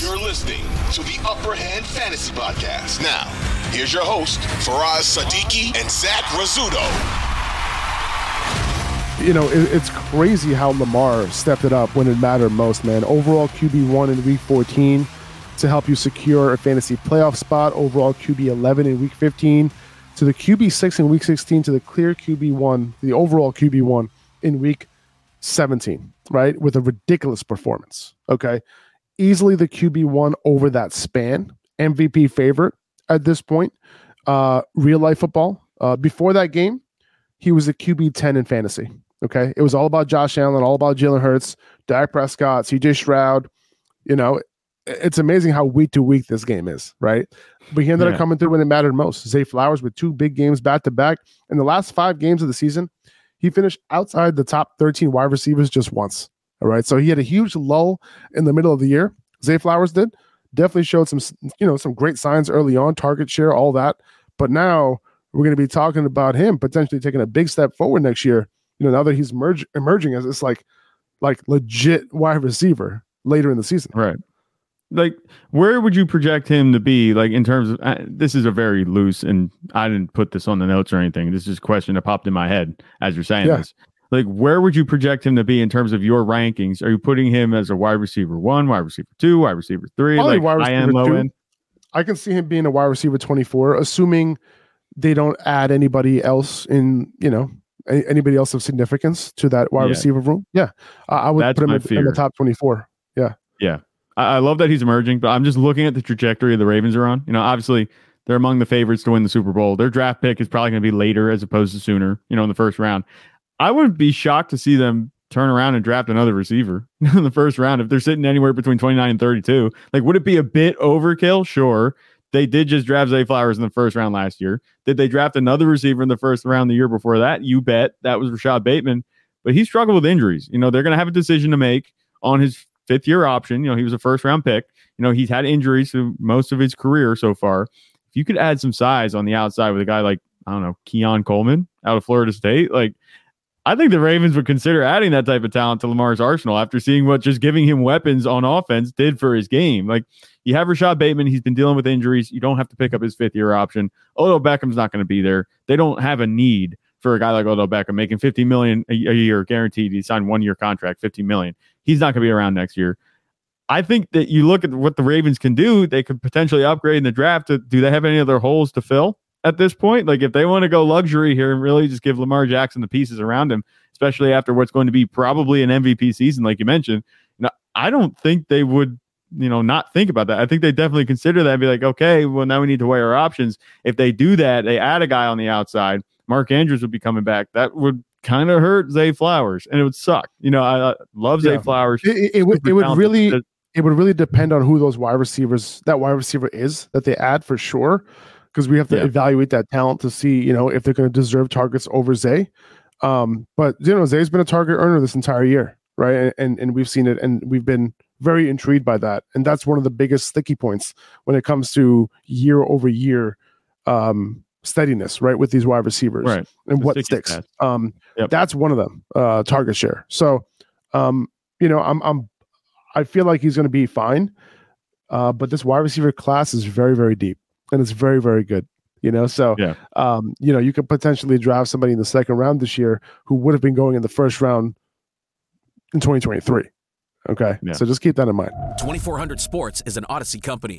You're listening to the Upper Hand Fantasy Podcast. Now, here's your host, Faraz Siddiqi and Zach Rizzuto. You know, it, it's crazy how Lamar stepped it up when it mattered most, man. Overall QB1 in week 14 to help you secure a fantasy playoff spot. Overall QB11 in week 15 to the QB6 in week 16 to the clear QB1, the overall QB1 in week 17, right? With a ridiculous performance. Okay easily the QB1 over that span. MVP favorite at this point. Uh, real life football. Uh, before that game, he was a QB 10 in fantasy. Okay. It was all about Josh Allen, all about Jalen Hurts, Dak Prescott, CJ Stroud. You know, it's amazing how week to week this game is, right? But he ended yeah. up coming through when it mattered most. Zay Flowers with two big games back to back. In the last five games of the season, he finished outside the top 13 wide receivers just once. All right. So he had a huge lull in the middle of the year. Zay Flowers did. Definitely showed some, you know, some great signs early on, target share, all that. But now we're going to be talking about him potentially taking a big step forward next year. You know, now that he's merge, emerging as it's like, like legit wide receiver later in the season. Right. Like, where would you project him to be? Like, in terms of uh, this is a very loose, and I didn't put this on the notes or anything. This is a question that popped in my head as you're saying yeah. this like where would you project him to be in terms of your rankings? Are you putting him as a wide receiver one, wide receiver two, wide receiver three, Probably like wide receiver low two. end? I can see him being a wide receiver 24, assuming they don't add anybody else in, you know, anybody else of significance to that wide yeah. receiver room. Yeah. I would That's put him in, in, the top 24. Yeah. Yeah. I, I love that he's emerging, but I'm just looking at the trajectory of the Ravens are on. You know, obviously they're among the favorites to win the Super Bowl. Their draft pick is probably going to be later as opposed to sooner, you know, in the first round. I would be shocked to see them turn around and draft another receiver in the first round if they're sitting anywhere between 29 and 32. Like, would it be a bit overkill? Sure. They did just draft Zay Flowers in the first round last year. Did they draft another receiver in the first round the year before that? You bet. That was Rashod Bateman. But he struggled with injuries. You know, they're going to have a decision to make on his fifth year option. You know, he was a first round pick. You know, he's had injuries through most of his career so far. If you could add some size on the outside with a guy like, I don't know, Keon Coleman out of Florida State, like I think the Ravens would consider adding that type of talent to Lamar's arsenal after seeing what just giving him weapons on offense did for his game. Like you have Rashod Bateman, he's been dealing with injuries. You don't have to pick up his fifth year option. Odell Beckham's not going to be there. They don't have a need for a guy like Odell Beckham making 50 million a, a year guaranteed. He signed one year contract, 50 million. He's not going to be around next year. I think that you look at what the Ravens can do, they could potentially upgrade in the draft. Do they have any other holes to fill? At this point. Like if they want to go luxury here and really just give Lamar Jackson the pieces around him, especially after what's going to be probably an MVP season, like you mentioned, you know, I don't think they would, you know, not think about that. I think they definitely consider that and be like, okay, well, now we need to weigh our options. If they do that, they add a guy on the outside, Mark Andrews would be coming back. That would kind of hurt Zay Flowers and it would suck. You know, I, I love yeah. Zay Flowers. It, it, it would, it would really, it would really depend on who those wide receivers, that wide receiver is that they add for sure because we have to yeah. evaluate that talent to see, you know, if they're going to deserve targets over Zay. Um, but you know, Zay's been a target earner this entire year, right? And, and and we've seen it, and we've been very intrigued by that. And that's one of the biggest sticky points when it comes to year over year um, steadiness, right? With these wide receivers, right? And the what sticks. Um, yep. that's one of them. Uh, target share. So, um, you know, I'm I'm I feel like he's going to be fine. Uh, but this wide receiver class is very, very deep and it's very, very good. You know, so yeah. um, you know, you could potentially draft somebody in the second round this year who would have been going in the first round in 2023. Okay. Yeah. So just keep that in mind. 2400 Sports is an Audacy company.